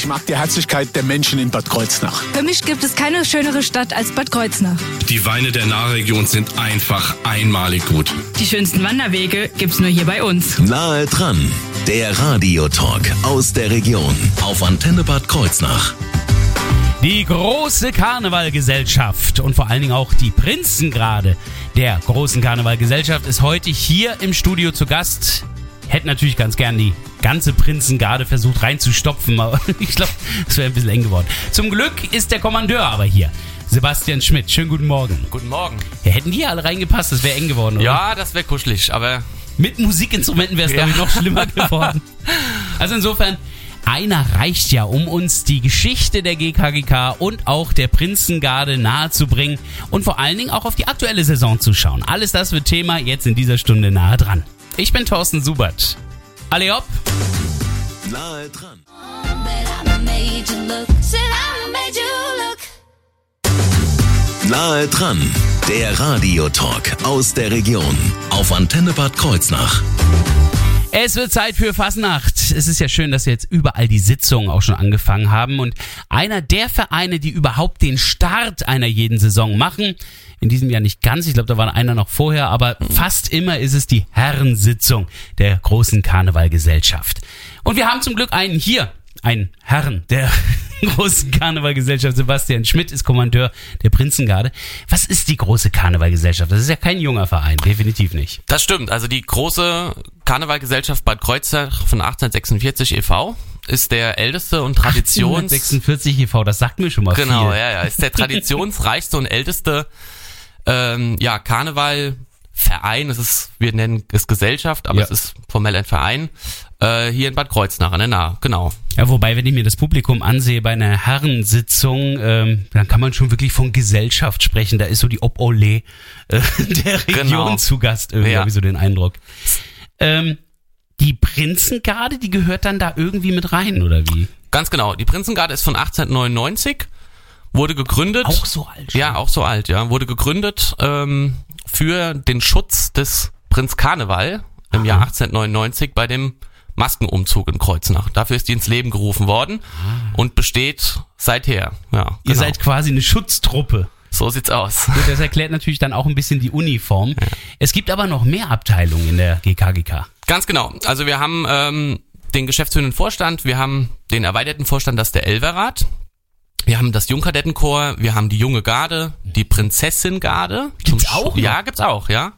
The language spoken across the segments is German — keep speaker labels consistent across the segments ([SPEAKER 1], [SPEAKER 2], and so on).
[SPEAKER 1] Ich mag die Herzlichkeit der Menschen in Bad Kreuznach.
[SPEAKER 2] Für mich gibt es keine schönere Stadt als Bad Kreuznach.
[SPEAKER 3] Die Weine der Nahregion sind einfach einmalig gut.
[SPEAKER 4] Die schönsten Wanderwege gibt's nur hier bei uns.
[SPEAKER 5] Nahe dran, der Radiotalk aus der Region auf Antenne Bad Kreuznach.
[SPEAKER 6] Die große Karnevalgesellschaft und vor allen Dingen auch die Prinzengrade der großen Karnevalgesellschaft ist heute hier im Studio zu Gast. Hätten natürlich ganz gern die ganze Prinzengarde versucht reinzustopfen, aber ich glaube, es wäre ein bisschen eng geworden. Zum Glück ist der Kommandeur aber hier. Sebastian Schmidt, schönen guten Morgen.
[SPEAKER 7] Guten Morgen.
[SPEAKER 6] Ja, hätten die alle reingepasst, das wäre eng geworden, oder?
[SPEAKER 7] Ja, das wäre kuschelig, aber.
[SPEAKER 6] Mit Musikinstrumenten wäre es,
[SPEAKER 7] Ja.
[SPEAKER 6] glaube ich, noch schlimmer geworden. Also insofern, einer reicht ja, um uns die Geschichte der GKGK und auch der Prinzengarde nahezubringen und vor allen Dingen auch auf die aktuelle Saison zu schauen. Alles das wird Thema jetzt in dieser Stunde nahe dran. Ich bin Thorsten Subert. Alle hopp!
[SPEAKER 5] Nahe dran, nahe dran, der Radiotalk aus der Region auf Antenne Bad Kreuznach.
[SPEAKER 6] Es wird Zeit für Fasnacht. Es ist ja schön, dass jetzt überall die Sitzungen auch schon angefangen haben. Und einer der Vereine, die überhaupt den Start einer jeden Saison machen, in diesem Jahr nicht ganz, ich glaube, da war einer noch vorher, aber fast immer ist es die Herrensitzung der großen Karnevalgesellschaft. Und wir haben zum Glück einen hier, einen Herren der großen Karnevalgesellschaft. Sebastian Schmidt ist Kommandeur der Prinzengarde. Was ist die große Karnevalgesellschaft? Das ist ja kein junger Verein, definitiv nicht.
[SPEAKER 7] Das stimmt. Also die große Karnevalgesellschaft Bad Kreuznach von 1846 e.V. ist der älteste und Traditions...
[SPEAKER 6] 46 e.V., das sagt mir schon mal
[SPEAKER 7] Genau,
[SPEAKER 6] viel.
[SPEAKER 7] ja, ja. Ist der traditionsreichste und älteste ähm, ja, Karnevalverein. Es ist, wir nennen es Gesellschaft, aber
[SPEAKER 6] Ja.
[SPEAKER 7] es ist formell ein Verein. Äh, hier in Bad Kreuznach an der Nahe, genau.
[SPEAKER 6] Ja, wobei, wenn ich mir das Publikum ansehe bei einer Herrensitzung, ähm, dann kann man schon wirklich von Gesellschaft sprechen. Da ist so die Ob-Ole äh, der Region
[SPEAKER 7] Genau.
[SPEAKER 6] zu Gast, irgendwie
[SPEAKER 7] Ja.
[SPEAKER 6] habe ich so den Eindruck. Ähm, die Prinzengarde, die gehört dann da irgendwie mit rein, oder wie?
[SPEAKER 7] Ganz genau. Die Prinzengarde ist von 1899, wurde gegründet.
[SPEAKER 6] Auch so alt schon.
[SPEAKER 7] Ja, auch so alt, ja. Wurde gegründet ähm, für den Schutz des Prinz Karneval im Jahr 1899 bei dem Maskenumzug in Kreuznach. Dafür ist die ins Leben gerufen worden und besteht seither. Ja,
[SPEAKER 6] Ihr
[SPEAKER 7] genau.
[SPEAKER 6] seid quasi eine Schutztruppe.
[SPEAKER 7] so sieht's aus.
[SPEAKER 6] Gut, das erklärt natürlich dann auch ein bisschen die Uniform. Es gibt aber noch mehr Abteilungen in der GKGK.
[SPEAKER 7] Ganz genau. Also wir haben ähm, den geschäftsführenden Vorstand, wir haben den erweiterten Vorstand, das ist der Elverrat. Wir haben das Jungkadettenchor, wir haben die junge Garde, die Prinzessin-Garde.
[SPEAKER 6] Gibt's
[SPEAKER 7] Zum Sch-
[SPEAKER 6] auch noch?
[SPEAKER 7] Ja, gibt's auch, ja.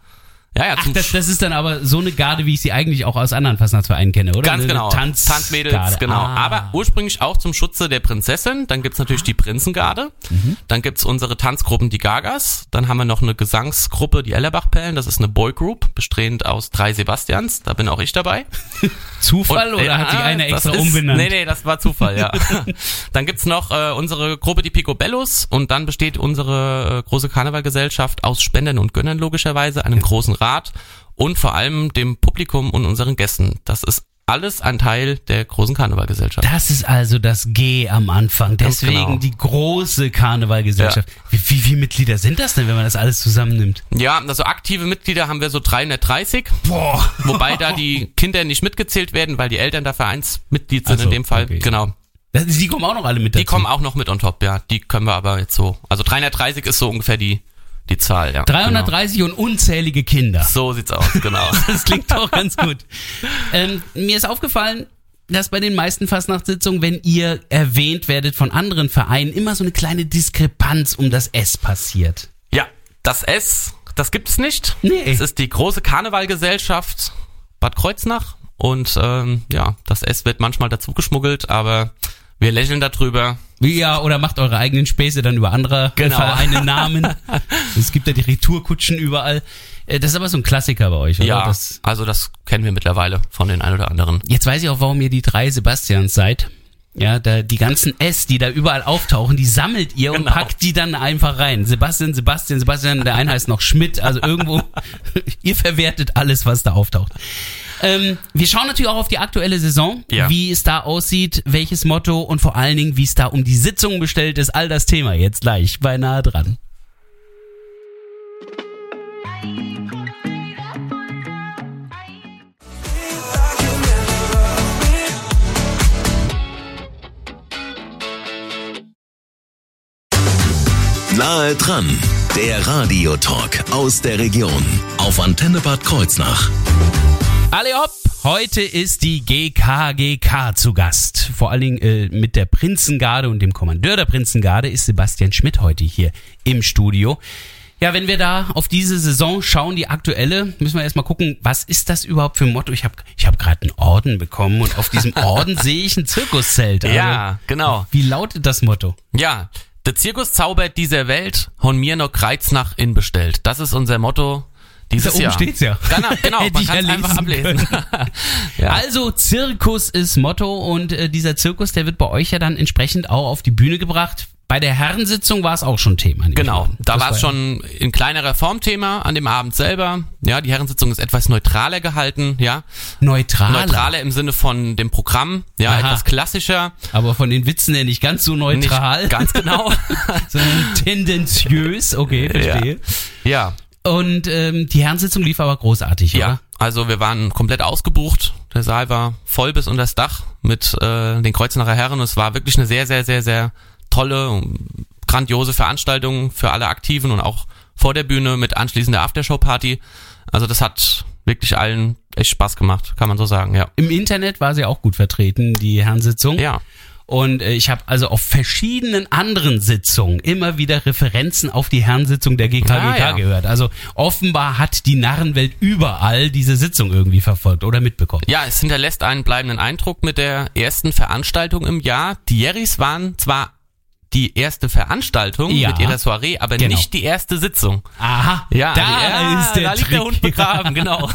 [SPEAKER 7] Ja, ja,
[SPEAKER 6] Ach, das, das ist dann aber so eine Garde, wie ich sie eigentlich auch aus anderen Fastnachtsvereinen kenne, oder?
[SPEAKER 7] Ganz
[SPEAKER 6] Eine
[SPEAKER 7] genau.
[SPEAKER 6] Tanz
[SPEAKER 7] Tanzmädels, genau.
[SPEAKER 6] Ah.
[SPEAKER 7] Aber ursprünglich auch zum Schutze der Prinzessin. Dann gibt's natürlich die Prinzengarde.
[SPEAKER 6] Mhm.
[SPEAKER 7] Dann gibt's unsere Tanzgruppen, die Gagas. Dann haben wir noch eine Gesangsgruppe, die Ellerbachperlen. Das ist eine Boygroup, bestehend aus drei Sebastians. Da bin auch ich dabei.
[SPEAKER 6] Zufall
[SPEAKER 7] Und-
[SPEAKER 6] oder hat sich einer extra
[SPEAKER 7] ist,
[SPEAKER 6] umbenannt?
[SPEAKER 7] Nee, nee, das war Zufall, ja. dann gibt's noch äh, unsere Gruppe, die Picobellos. Und dann besteht unsere äh, große Karnevalgesellschaft aus Spendern und Gönnern logischerweise, einem großen Rat und vor allem dem Publikum und unseren Gästen. Das ist alles ein Teil der großen Karnevalgesellschaft.
[SPEAKER 6] Das ist also das G am Anfang. Deswegen
[SPEAKER 7] genau.
[SPEAKER 6] die große Karnevalgesellschaft. Wie, wie viele Mitglieder sind das denn, wenn man das alles zusammennimmt?
[SPEAKER 7] Ja, also aktive Mitglieder haben wir so 330.
[SPEAKER 6] Boah.
[SPEAKER 7] Wobei da die Kinder nicht mitgezählt werden, weil die Eltern da Vereinsmitglied sind
[SPEAKER 6] so,
[SPEAKER 7] in dem Fall.
[SPEAKER 6] okay.
[SPEAKER 7] Genau.
[SPEAKER 6] Die kommen auch noch alle mit dazu.
[SPEAKER 7] Die kommen auch noch mit on top, ja. Die können wir aber jetzt so. Also 330 ist so ungefähr die, die Zahl, ja.
[SPEAKER 6] 330 und unzählige Kinder.
[SPEAKER 7] Genau. So sieht's aus, genau.
[SPEAKER 6] Das klingt doch ganz gut. Ähm, mir ist aufgefallen, dass bei den meisten Fastnachtssitzungen, wenn ihr erwähnt werdet von anderen Vereinen, immer so eine kleine Diskrepanz um das S passiert.
[SPEAKER 7] ja, das S, das gibt es nicht.
[SPEAKER 6] Nee.
[SPEAKER 7] Es ist die große Karnevalgesellschaft Bad Kreuznach. Und ähm, ja, das S wird manchmal dazu geschmuggelt, aber wir lächeln darüber.
[SPEAKER 6] Ja, oder macht eure eigenen Späße dann über andere
[SPEAKER 7] Genau.
[SPEAKER 6] Vereine Namen. es gibt ja die Retourkutschen überall. Äh, Das ist aber so ein Klassiker bei euch, oder?
[SPEAKER 7] Ja,
[SPEAKER 6] Das,
[SPEAKER 7] also das kennen wir mittlerweile von den ein oder anderen.
[SPEAKER 6] jetzt weiß ich auch, warum ihr die drei Sebastians seid. Ja, da die ganzen S, die da überall auftauchen, die sammelt ihr und
[SPEAKER 7] Genau.
[SPEAKER 6] packt die dann einfach rein. Sebastian, Sebastian, Sebastian, der eine heißt noch Schmidt, also irgendwo, ihr verwertet alles, was da auftaucht. Ähm, wir schauen natürlich auch auf die aktuelle Saison,
[SPEAKER 7] ja.
[SPEAKER 6] wie es da aussieht, welches Motto und vor allen Dingen, wie es da um die Sitzungen bestellt ist. All das Thema jetzt gleich, beinahe dran.
[SPEAKER 5] Nahe dran, der Radiotalk aus der Region auf Antenne Bad Kreuznach.
[SPEAKER 6] Alle hopp! Heute ist die GKGK zu Gast. Vor allen Dingen äh, mit der Prinzengarde und dem Kommandeur der Prinzengarde ist Sebastian Schmidt heute hier im Studio. Ja, wenn wir da auf diese Saison schauen, die aktuelle, müssen wir erstmal gucken, was ist das überhaupt für ein Motto? Ich habe ich hab gerade einen Orden bekommen und auf diesem Orden sehe ich ein Zirkuszelt. Also,
[SPEAKER 7] Ja, genau.
[SPEAKER 6] Wie lautet das Motto?
[SPEAKER 7] Ja, der Zirkus zaubert dieser Welt, hon mir noch Kreiznach inbestellt. Das ist unser Motto dieses
[SPEAKER 6] Da oben
[SPEAKER 7] Jahr.
[SPEAKER 6] steht's ja.
[SPEAKER 7] Genau, genau
[SPEAKER 6] Hätte
[SPEAKER 7] man kann es
[SPEAKER 6] ja
[SPEAKER 7] einfach
[SPEAKER 6] lesen
[SPEAKER 7] ablesen. ja.
[SPEAKER 6] Also Zirkus ist Motto und äh, dieser Zirkus, der wird bei euch ja dann entsprechend auch auf die Bühne gebracht. Bei der Herrensitzung war es auch schon Thema.
[SPEAKER 7] Genau, da
[SPEAKER 6] Das
[SPEAKER 7] war es
[SPEAKER 6] ja-
[SPEAKER 7] schon in kleinerer Form Thema an dem Abend selber. Ja, die Herrensitzung ist etwas neutraler gehalten, ja.
[SPEAKER 6] neutraler,
[SPEAKER 7] Neutraler im Sinne von dem Programm, ja,
[SPEAKER 6] Aha.
[SPEAKER 7] etwas klassischer.
[SPEAKER 6] aber von den Witzen her nicht ganz so neutral,
[SPEAKER 7] Nicht ganz genau.
[SPEAKER 6] sondern tendenziös. Okay, verstehe.
[SPEAKER 7] ja,
[SPEAKER 6] Und ähm, die Herrensitzung lief aber großartig,
[SPEAKER 7] ja.
[SPEAKER 6] oder?
[SPEAKER 7] Also wir waren komplett ausgebucht. Der Saal war voll bis unter das Dach mit äh, den Kreuznacher Herren. Es war wirklich eine sehr, sehr, sehr, sehr tolle, grandiose Veranstaltung für alle Aktiven und auch vor der Bühne mit anschließender Aftershow-Party. Also das hat wirklich allen echt Spaß gemacht, kann man so sagen, ja.
[SPEAKER 6] Im Internet war sie auch gut vertreten, die Herrensitzung.
[SPEAKER 7] Ja.
[SPEAKER 6] Und äh, ich habe also auf verschiedenen anderen Sitzungen immer wieder Referenzen auf die Herrensitzung der GKGK
[SPEAKER 7] Ah, ja.
[SPEAKER 6] gehört. Also offenbar hat die Narrenwelt überall diese Sitzung irgendwie verfolgt oder mitbekommen.
[SPEAKER 7] Ja, es hinterlässt einen bleibenden Eindruck mit der ersten Veranstaltung im Jahr. Die Jerrys waren zwar die erste Veranstaltung
[SPEAKER 6] Ja.
[SPEAKER 7] mit ihrer Soiree, aber
[SPEAKER 6] Genau.
[SPEAKER 7] nicht die erste Sitzung.
[SPEAKER 6] Aha,
[SPEAKER 7] Ja,
[SPEAKER 6] da
[SPEAKER 7] ja,
[SPEAKER 6] ist der
[SPEAKER 7] da liegt
[SPEAKER 6] Trick.
[SPEAKER 7] der Hund begraben, genau.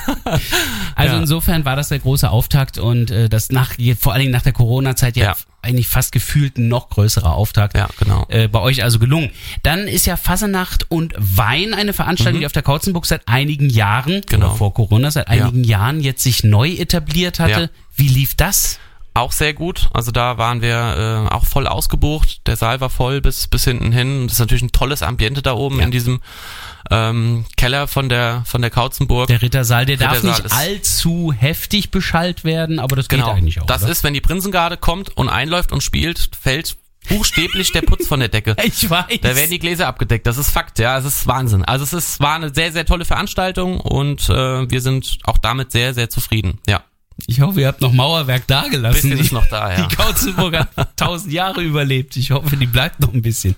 [SPEAKER 6] Also
[SPEAKER 7] Ja.
[SPEAKER 6] insofern war das der große Auftakt und äh, das nach vor allen Dingen nach der Corona-Zeit ja,
[SPEAKER 7] Ja.
[SPEAKER 6] eigentlich fast gefühlt ein noch größerer Auftakt.
[SPEAKER 7] Ja, genau.
[SPEAKER 6] Äh, bei euch also gelungen. Dann ist ja Fasenacht und Wein eine Veranstaltung, die auf der Kautzenburg seit einigen Jahren,
[SPEAKER 7] Mhm. Genau.
[SPEAKER 6] vor Corona, seit einigen Jahren jetzt sich neu etabliert hatte. Wie lief das?
[SPEAKER 7] Auch sehr gut. Also da waren wir äh, auch voll ausgebucht. Der Saal war voll bis bis hinten hin. Das ist natürlich ein tolles Ambiente da oben
[SPEAKER 6] Ja.
[SPEAKER 7] in diesem ähm, Keller von der von der Kautzenburg.
[SPEAKER 6] Der Rittersaal, der darf
[SPEAKER 7] Rittersaal
[SPEAKER 6] nicht
[SPEAKER 7] ist-
[SPEAKER 6] allzu heftig beschallt werden, aber das
[SPEAKER 7] genau.
[SPEAKER 6] geht eigentlich auch.
[SPEAKER 7] das
[SPEAKER 6] oder?
[SPEAKER 7] ist, wenn die Prinzengarde kommt und einläuft und spielt, fällt buchstäblich der Putz von der Decke.
[SPEAKER 6] ich weiß.
[SPEAKER 7] Da werden die Gläser abgedeckt. Das ist Fakt, ja. Es ist Wahnsinn. Also es ist, war eine sehr, sehr tolle Veranstaltung und äh, wir sind auch damit sehr, sehr zufrieden. Ja.
[SPEAKER 6] Ich hoffe, ihr habt noch Mauerwerk dagelassen.
[SPEAKER 7] Bisschen ist noch da, ja.
[SPEAKER 6] Die Kautzenburg hat tausend Jahre überlebt. Ich hoffe, die bleibt noch ein bisschen.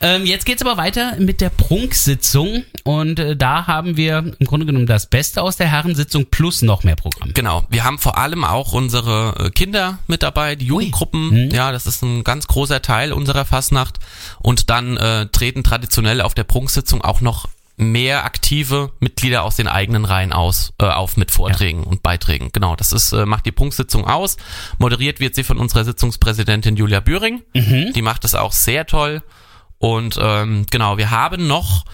[SPEAKER 6] Ähm, jetzt geht's aber weiter mit der Prunksitzung und äh, da haben wir im Grunde genommen das Beste aus der Herrensitzung plus noch mehr Programm.
[SPEAKER 7] Genau. Wir haben vor allem auch unsere äh, Kinder mit dabei, die Jugendgruppen.
[SPEAKER 6] Mhm.
[SPEAKER 7] Ja, das ist ein ganz großer Teil unserer Fastnacht. Und dann äh, treten traditionell auf der Prunksitzung auch noch mehr aktive Mitglieder aus den eigenen Reihen aus äh, auf mit Vorträgen und Beiträgen. Genau, das ist äh, macht die Prunksitzung aus. Moderiert wird sie von unserer Sitzungspräsidentin Julia Bühring. Die macht es auch sehr toll. Und ähm, genau, wir haben noch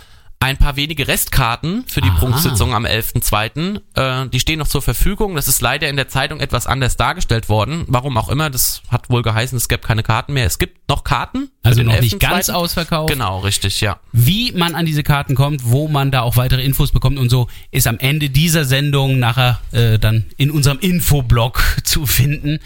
[SPEAKER 7] ein paar wenige Restkarten für die
[SPEAKER 6] Aha.
[SPEAKER 7] Prunksitzung am 11.2. Äh, die stehen noch zur Verfügung. Das ist leider in der Zeitung etwas anders dargestellt worden. Warum auch immer, das hat wohl geheißen, es gäbe keine Karten mehr. Es gibt noch Karten.
[SPEAKER 6] Also noch nicht
[SPEAKER 7] 11.2..
[SPEAKER 6] ganz ausverkauft.
[SPEAKER 7] Genau, richtig, ja.
[SPEAKER 6] Wie man an diese Karten kommt, wo man da auch weitere Infos bekommt und so, ist am Ende dieser Sendung nachher äh, dann in unserem Infoblog zu finden.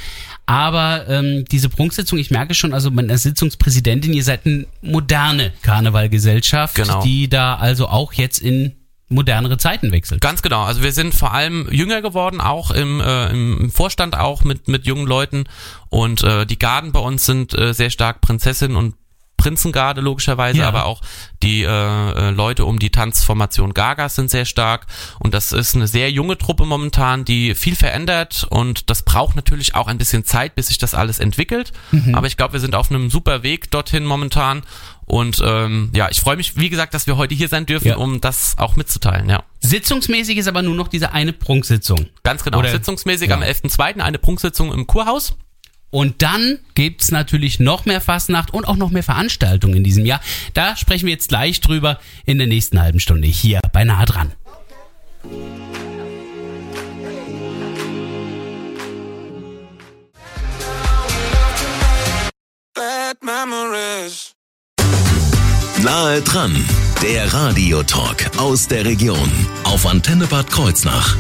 [SPEAKER 6] Aber ähm, diese Prunksitzung, ich merke schon, also als Sitzungspräsidentin, ihr seid eine moderne Karnevalgesellschaft,
[SPEAKER 7] Genau.
[SPEAKER 6] die da also auch jetzt in modernere Zeiten wechselt.
[SPEAKER 7] Ganz genau. Also wir sind vor allem jünger geworden, auch im, äh, im Vorstand auch mit, mit jungen Leuten. Und äh, die Garden bei uns sind äh, sehr stark Prinzessin und Prinzengarde logischerweise,
[SPEAKER 6] Ja.
[SPEAKER 7] aber auch die äh, äh, Leute um die Tanzformation Gagas sind sehr stark und das ist eine sehr junge Truppe momentan, die viel verändert und das braucht natürlich auch ein bisschen Zeit, bis sich das alles entwickelt. Aber ich glaube, wir sind auf einem super Weg dorthin momentan und ähm, ja, ich freue mich, wie gesagt, dass wir heute hier sein dürfen,
[SPEAKER 6] Ja.
[SPEAKER 7] um das auch mitzuteilen. Ja.
[SPEAKER 6] Sitzungsmäßig ist aber nur noch diese eine Prunksitzung.
[SPEAKER 7] Ganz genau.
[SPEAKER 6] Oder-
[SPEAKER 7] Sitzungsmäßig
[SPEAKER 6] Ja.
[SPEAKER 7] am 11.2. eine Prunksitzung im Kurhaus.
[SPEAKER 6] Und dann gibt's natürlich noch mehr Fastnacht und auch noch mehr Veranstaltungen in diesem Jahr. Da sprechen wir jetzt gleich drüber in der nächsten halben Stunde hier bei Nah dran.
[SPEAKER 5] Nahe dran, der Radiotalk aus der Region auf Antenne Bad Kreuznach.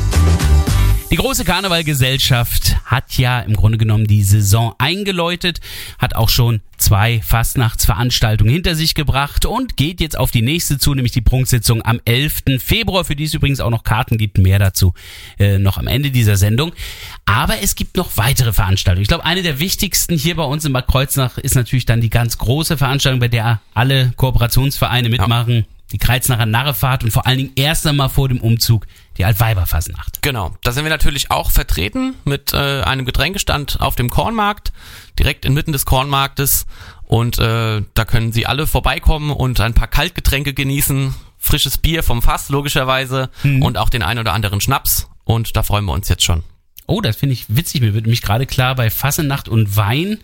[SPEAKER 6] Die große Karnevalgesellschaft hat ja im Grunde genommen die Saison eingeläutet, hat auch schon zwei Fastnachtsveranstaltungen hinter sich gebracht und geht jetzt auf die nächste zu, nämlich die Prunksitzung am 11. Februar, für die es übrigens auch noch Karten gibt, mehr dazu äh, noch am Ende dieser Sendung. Aber es gibt noch weitere Veranstaltungen. Ich glaube, eine der wichtigsten hier bei uns in Bad Kreuznach ist natürlich dann die ganz große Veranstaltung, bei der alle Kooperationsvereine mitmachen. Ja. Die Kreuznacher Narrefahrt und vor allen Dingen erst einmal vor dem Umzug die Altweiberfasnacht.
[SPEAKER 7] Genau, da sind wir natürlich auch vertreten mit äh, einem Getränkestand auf dem Kornmarkt, direkt inmitten des Kornmarktes. Und äh, da können Sie alle vorbeikommen und ein paar Kaltgetränke genießen, frisches Bier vom Fass logischerweise mhm. und auch den ein oder anderen Schnaps. Und da freuen wir uns jetzt schon.
[SPEAKER 6] Oh, das finde ich witzig. Mir wird mich gerade klar bei Fassenacht und Wein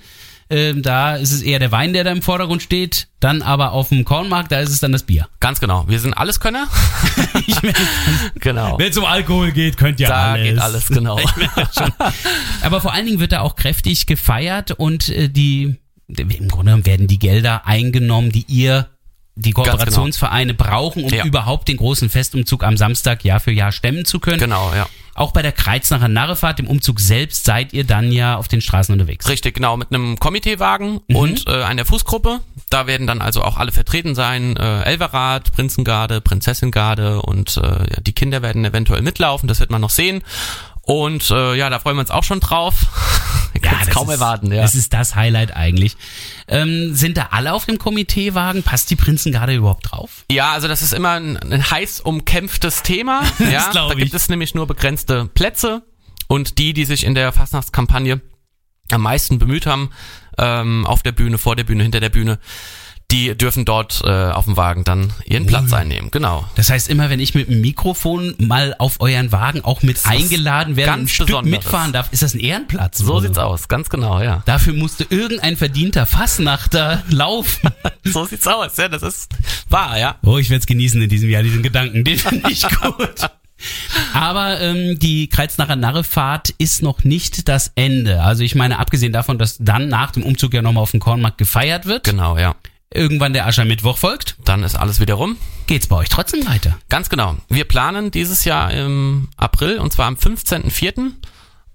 [SPEAKER 6] ähm, da ist es eher der Wein, der da im Vordergrund steht. Dann aber auf dem Kornmarkt, da ist es dann das Bier.
[SPEAKER 7] Ganz genau. Wir sind alles Könner.
[SPEAKER 6] genau. Wenn es um Alkohol geht, könnt ihr
[SPEAKER 7] da
[SPEAKER 6] alles.
[SPEAKER 7] Da geht alles, genau.
[SPEAKER 6] aber vor allen Dingen wird da auch kräftig gefeiert und äh, die, im Grunde werden die Gelder eingenommen, die ihr die genau. Kooperationsvereine genau. brauchen, um ja. überhaupt den großen Festumzug am Samstag Jahr für Jahr stemmen zu können.
[SPEAKER 7] Genau, ja.
[SPEAKER 6] Auch bei der Kreuznacher Narrefahrt, dem Umzug selbst, seid ihr dann ja auf den Straßen unterwegs.
[SPEAKER 7] Richtig, genau, mit einem Komiteewagen mhm. und äh, einer Fußgruppe. Da werden dann also auch alle vertreten sein. Äh, Elverrad, Prinzengarde, Prinzessingarde und äh, ja, die Kinder werden eventuell mitlaufen, das wird man noch sehen. Und äh, ja, da freuen wir uns auch schon drauf.
[SPEAKER 6] Ich ja, kaum ist, erwarten, ja. Das ist das Highlight eigentlich. Ähm, sind da alle auf dem Komiteewagen? Passt die Prinzengarde überhaupt drauf?
[SPEAKER 7] Ja, also das ist immer ein, ein heiß umkämpftes Thema. ja, da gibt es nämlich nur begrenzte Plätze und die, die sich in der Fastnachtskampagne am meisten bemüht haben, ähm, auf der Bühne, vor der Bühne, hinter der Bühne, die dürfen dort äh, auf dem Wagen dann ihren Platz uh. einnehmen. Genau.
[SPEAKER 6] Das heißt, immer wenn ich mit dem Mikrofon mal auf euren Wagen auch mit eingeladen werde und ein Stück mitfahren darf, ist das ein Ehrenplatz?
[SPEAKER 7] So sieht's aus, ganz genau, ja.
[SPEAKER 6] Dafür musste irgendein verdienter Fassnachter laufen.
[SPEAKER 7] so sieht's aus, ja, das ist wahr, ja.
[SPEAKER 6] Oh, ich werde es genießen in diesem Jahr, diesen Gedanken, den finde ich gut. Aber ähm, die Kreuznacher Narrefahrt ist noch nicht das Ende. Also ich meine, abgesehen davon, dass dann nach dem Umzug ja nochmal auf dem Kornmarkt gefeiert wird.
[SPEAKER 7] Genau, ja
[SPEAKER 6] irgendwann der Aschermittwoch folgt,
[SPEAKER 7] dann ist alles wieder rum.
[SPEAKER 6] Geht's bei euch trotzdem weiter?
[SPEAKER 7] Ganz genau. Wir planen dieses Jahr im April und zwar am 15.04.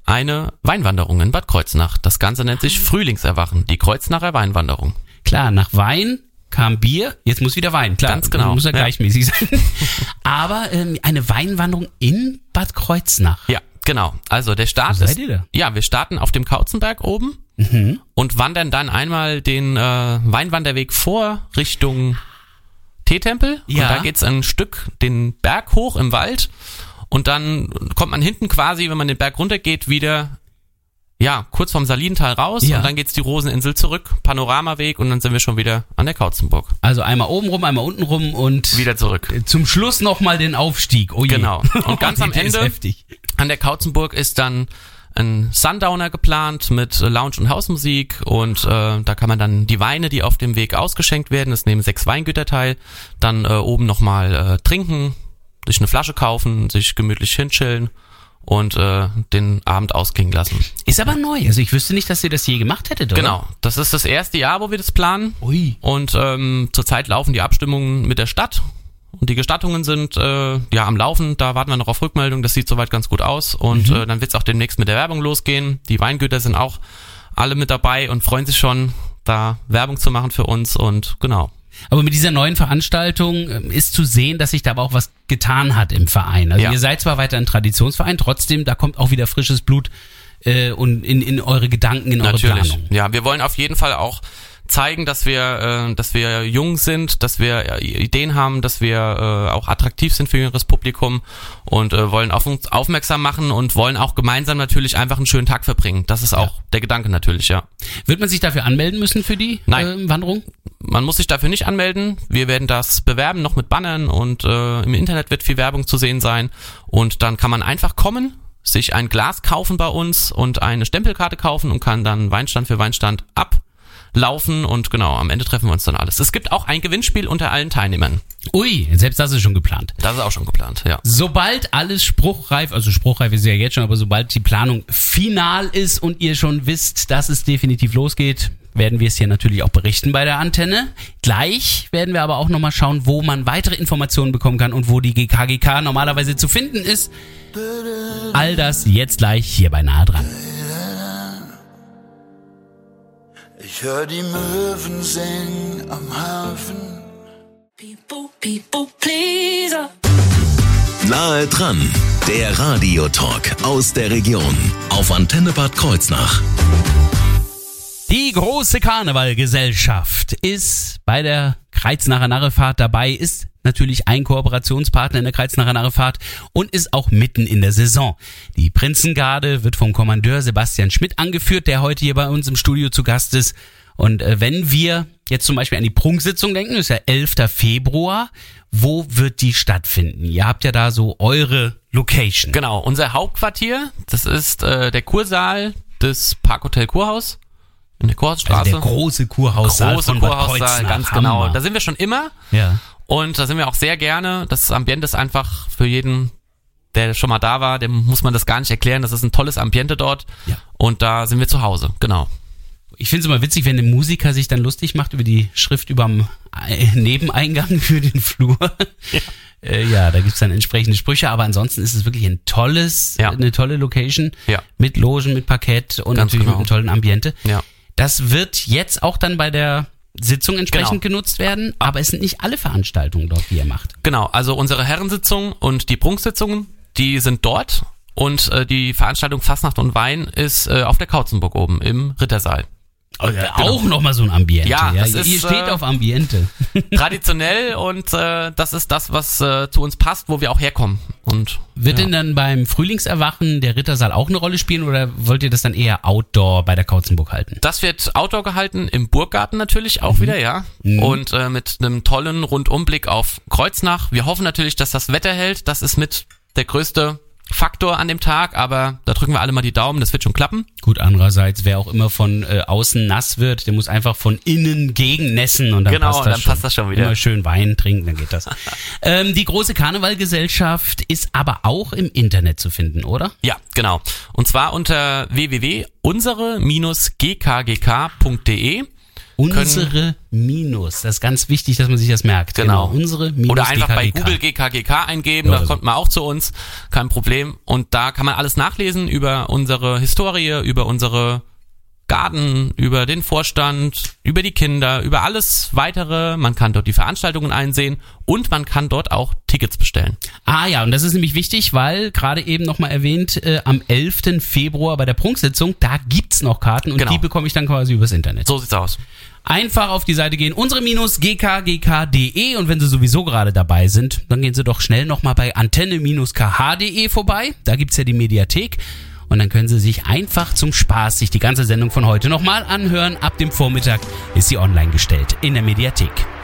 [SPEAKER 7] eine Weinwanderung in Bad Kreuznach. Das Ganze nennt sich Frühlingserwachen, die Kreuznacher Weinwanderung.
[SPEAKER 6] Klar, nach Wein kam Bier, jetzt muss wieder Wein. Klar,
[SPEAKER 7] Ganz genau.
[SPEAKER 6] muss ja gleichmäßig sein. Aber ähm, eine Weinwanderung in Bad Kreuznach.
[SPEAKER 7] Ja, genau. Also der Start
[SPEAKER 6] Wo seid ist. Ihr da?
[SPEAKER 7] Ja, wir starten auf dem Kauzenberg oben mhm. und wandern dann einmal den äh, Weinwanderweg vor Richtung Teetempel. Ja. Und da geht's ein Stück den Berg hoch im Wald. Und dann kommt man hinten quasi, wenn man den Berg runtergeht, wieder ja, kurz vom Salintal raus ja. und dann geht's die Roseninsel zurück, Panoramaweg und dann sind wir schon wieder an der Kautzenburg.
[SPEAKER 6] Also einmal oben rum, einmal unten rum und
[SPEAKER 7] wieder zurück.
[SPEAKER 6] Zum Schluss nochmal den Aufstieg.
[SPEAKER 7] Oh je. Genau. Und ganz am Ende an der Kautzenburg ist dann ein Sundowner geplant mit Lounge und Hausmusik und äh, da kann man dann die Weine, die auf dem Weg ausgeschenkt werden, es nehmen sechs Weingüter teil, dann äh, oben nochmal äh, trinken, sich eine Flasche kaufen, sich gemütlich hinchillen und äh, den Abend ausklingen lassen.
[SPEAKER 6] Ist aber neu. Also ich wüsste nicht, dass ihr das je gemacht hättet, oder?
[SPEAKER 7] Genau. Das ist das erste Jahr, wo wir das planen. Ui. Und ähm, zurzeit laufen die Abstimmungen mit der Stadt und die Gestattungen sind äh, ja am Laufen, da warten wir noch auf Rückmeldung, das sieht soweit ganz gut aus und mhm. äh, dann wird es auch demnächst mit der Werbung losgehen. Die Weingüter sind auch alle mit dabei und freuen sich schon, da Werbung zu machen für uns und genau.
[SPEAKER 6] Aber mit dieser neuen Veranstaltung ähm, ist zu sehen, dass sich da aber auch was getan hat im Verein. Also ja. ihr seid zwar weiter ein Traditionsverein, trotzdem, da kommt auch wieder frisches Blut äh, und in, in eure Gedanken, in eure Natürlich. Planung.
[SPEAKER 7] Ja, wir wollen auf jeden Fall auch zeigen, dass wir, äh, dass wir jung sind, dass wir äh, Ideen haben, dass wir äh, auch attraktiv sind für jüngeres Publikum und äh, wollen auf uns aufmerksam machen und wollen auch gemeinsam natürlich einfach einen schönen Tag verbringen. Das ist auch ja. der Gedanke natürlich, ja.
[SPEAKER 6] Wird man sich dafür anmelden müssen für die Nein. Äh, Wanderung?
[SPEAKER 7] Man muss sich dafür nicht anmelden. Wir werden das bewerben, noch mit Bannern und äh, im Internet wird viel Werbung zu sehen sein und dann kann man einfach kommen sich ein Glas kaufen bei uns und eine Stempelkarte kaufen und kann dann Weinstand für Weinstand ab laufen und genau, am Ende treffen wir uns dann alles. Es gibt auch ein Gewinnspiel unter allen Teilnehmern.
[SPEAKER 6] Ui, selbst das ist schon geplant.
[SPEAKER 7] Das ist auch schon geplant, ja.
[SPEAKER 6] Sobald alles spruchreif, also spruchreif ist ja jetzt schon, aber sobald die Planung final ist und ihr schon wisst, dass es definitiv losgeht, werden wir es hier natürlich auch berichten bei der Antenne. Gleich werden wir aber auch nochmal schauen, wo man weitere Informationen bekommen kann und wo die GKGK normalerweise zu finden ist. All das jetzt gleich hier bei Nahe dran.
[SPEAKER 8] Ich höre die Möwen singen am Hafen.
[SPEAKER 2] People, people, please.
[SPEAKER 5] Nahe dran, der Radiotalk aus der Region auf Antenne Bad Kreuznach.
[SPEAKER 6] Die große Karnevalgesellschaft ist bei der Kreuznacher Narrefahrt dabei, ist natürlich ein Kooperationspartner in der Kreuznacher Narrefahrt und ist auch mitten in der Saison. Die Prinzengarde wird vom Kommandeur Sebastian Schmidt angeführt, der heute hier bei uns im Studio zu Gast ist. Und äh, wenn wir jetzt zum Beispiel an die Prunksitzung denken, ist ja 11. Februar, wo wird die stattfinden? Ihr habt ja da so eure Location.
[SPEAKER 7] Genau, unser Hauptquartier, das ist äh, der Kursaal des Parkhotel Kurhaus in der Kurhausstraße.
[SPEAKER 6] Also der große Kurhaussaal
[SPEAKER 7] große
[SPEAKER 6] von Bad
[SPEAKER 7] Kurhaussaal,
[SPEAKER 6] Kreuznach.
[SPEAKER 7] ganz genau.
[SPEAKER 6] Hammer.
[SPEAKER 7] Da sind wir schon immer
[SPEAKER 6] Ja.
[SPEAKER 7] Und da sind wir auch sehr gerne. Das Ambiente ist einfach für jeden, der schon mal da war, dem muss man das gar nicht erklären. Das ist ein tolles Ambiente dort
[SPEAKER 6] Ja.
[SPEAKER 7] und da sind wir zu Hause, genau.
[SPEAKER 6] Ich finde es immer witzig, wenn ein Musiker sich dann lustig macht über die Schrift überm Ei- Nebeneingang für den Flur. Ja, äh, ja da gibt's dann entsprechende Sprüche, aber ansonsten ist es wirklich ein tolles,
[SPEAKER 7] Ja.
[SPEAKER 6] eine tolle Location
[SPEAKER 7] Ja.
[SPEAKER 6] mit Logen, mit Parkett und
[SPEAKER 7] Ganz
[SPEAKER 6] natürlich
[SPEAKER 7] genau.
[SPEAKER 6] mit einem tollen Ambiente.
[SPEAKER 7] Ja.
[SPEAKER 6] Das wird jetzt auch dann bei der Sitzung entsprechend
[SPEAKER 7] Genau.
[SPEAKER 6] genutzt werden, aber es sind nicht alle Veranstaltungen dort, die ihr macht.
[SPEAKER 7] Genau, also unsere Herrensitzung und die Prunksitzungen, die sind dort und äh, die Veranstaltung Fastnacht und Wein ist äh, auf der Kauzenburg oben im Rittersaal.
[SPEAKER 6] Auch nochmal so ein Ambiente.
[SPEAKER 7] Ja, das
[SPEAKER 6] ihr
[SPEAKER 7] ist,
[SPEAKER 6] steht
[SPEAKER 7] äh,
[SPEAKER 6] auf Ambiente.
[SPEAKER 7] Traditionell und äh, das ist das, was äh, zu uns passt, wo wir auch herkommen. Und
[SPEAKER 6] Wird
[SPEAKER 7] ja.
[SPEAKER 6] denn dann beim Frühlingserwachen der Rittersaal auch eine Rolle spielen oder wollt ihr das dann eher outdoor bei der Kauzenburg halten?
[SPEAKER 7] Das wird Outdoor gehalten, im Burggarten natürlich auch wieder, ja. Und äh, mit einem tollen Rundumblick auf Kreuznach. Wir hoffen natürlich, dass das Wetter hält. Das ist mit der größte Faktor an dem Tag, aber da drücken wir alle mal die Daumen, das wird schon klappen.
[SPEAKER 6] Gut, andererseits, wer auch immer von äh, außen nass wird, der muss einfach von innen gegennässen und dann
[SPEAKER 7] Genau,
[SPEAKER 6] passt das
[SPEAKER 7] dann
[SPEAKER 6] schon.
[SPEAKER 7] passt das schon wieder.
[SPEAKER 6] Immer schön Wein trinken, dann geht das. ähm, die große Karnevalgesellschaft ist aber auch im Internet zu finden, oder?
[SPEAKER 7] Ja, genau. Und zwar unter www.unsere-gkgk.de.
[SPEAKER 6] Unsere Minus, das ist ganz wichtig, dass man sich das merkt.
[SPEAKER 7] Genau.
[SPEAKER 6] unsere Minus
[SPEAKER 7] Oder einfach bei
[SPEAKER 6] GKGK.
[SPEAKER 7] Google GKGK eingeben,
[SPEAKER 6] Ja,
[SPEAKER 7] da kommt man auch zu uns, kein Problem. Und da kann man alles nachlesen über unsere Historie, über unsere Garten, über den Vorstand, über die Kinder, über alles weitere. Man kann dort die Veranstaltungen einsehen und man kann dort auch Tickets bestellen.
[SPEAKER 6] Ah ja, und das ist nämlich wichtig, weil gerade eben nochmal erwähnt, äh, am 11. Februar bei der Prunksitzung, da gibt's noch Karten und
[SPEAKER 7] Genau.
[SPEAKER 6] die bekomme ich dann quasi übers Internet.
[SPEAKER 7] So sieht's aus.
[SPEAKER 6] Einfach auf die Seite gehen, unsere-gkgk.de und wenn Sie sowieso gerade dabei sind, dann gehen Sie doch schnell nochmal bei antenne-kh.de vorbei. Da gibt's ja die Mediathek und dann können Sie sich einfach zum Spaß sich die ganze Sendung von heute nochmal anhören. Ab dem Vormittag ist sie online gestellt in der Mediathek.